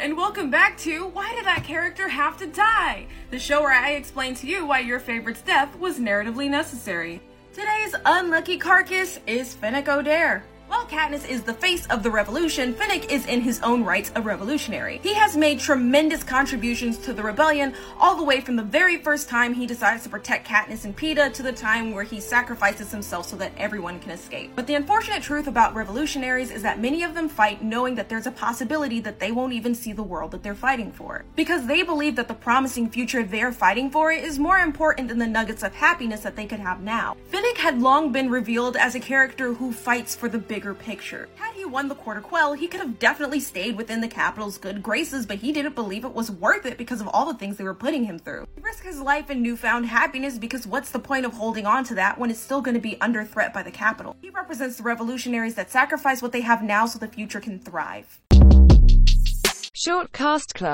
and welcome back to Why Did That Character Have to Die? The show where I explain to you why your favorite's death was narratively necessary. Today's unlucky carcass is Finnick Odair. While Katniss is the face of the revolution, Finnick is in his own right a revolutionary. He has made tremendous contributions to the rebellion, all the way from the very first time he decides to protect Katniss and Peeta to the time where he sacrifices himself so that everyone can escape. But the unfortunate truth about revolutionaries is that many of them fight knowing that there's a possibility that they won't even see the world that they're fighting for. Because they believe that the promising future they're fighting for is more important than the nuggets of happiness that they could have now. Finnick had long been revealed as a character who fights for the bigger picture. Had he won the Quarter Quell, he could have definitely stayed within the Capitol's good graces, but he didn't believe it was worth it because of all the things they were putting him through. He risked his life and newfound happiness because what's the point of holding on to that when it's still going to be under threat by the Capitol? He represents the revolutionaries that sacrifice what they have now so the future can thrive. Short Cast Club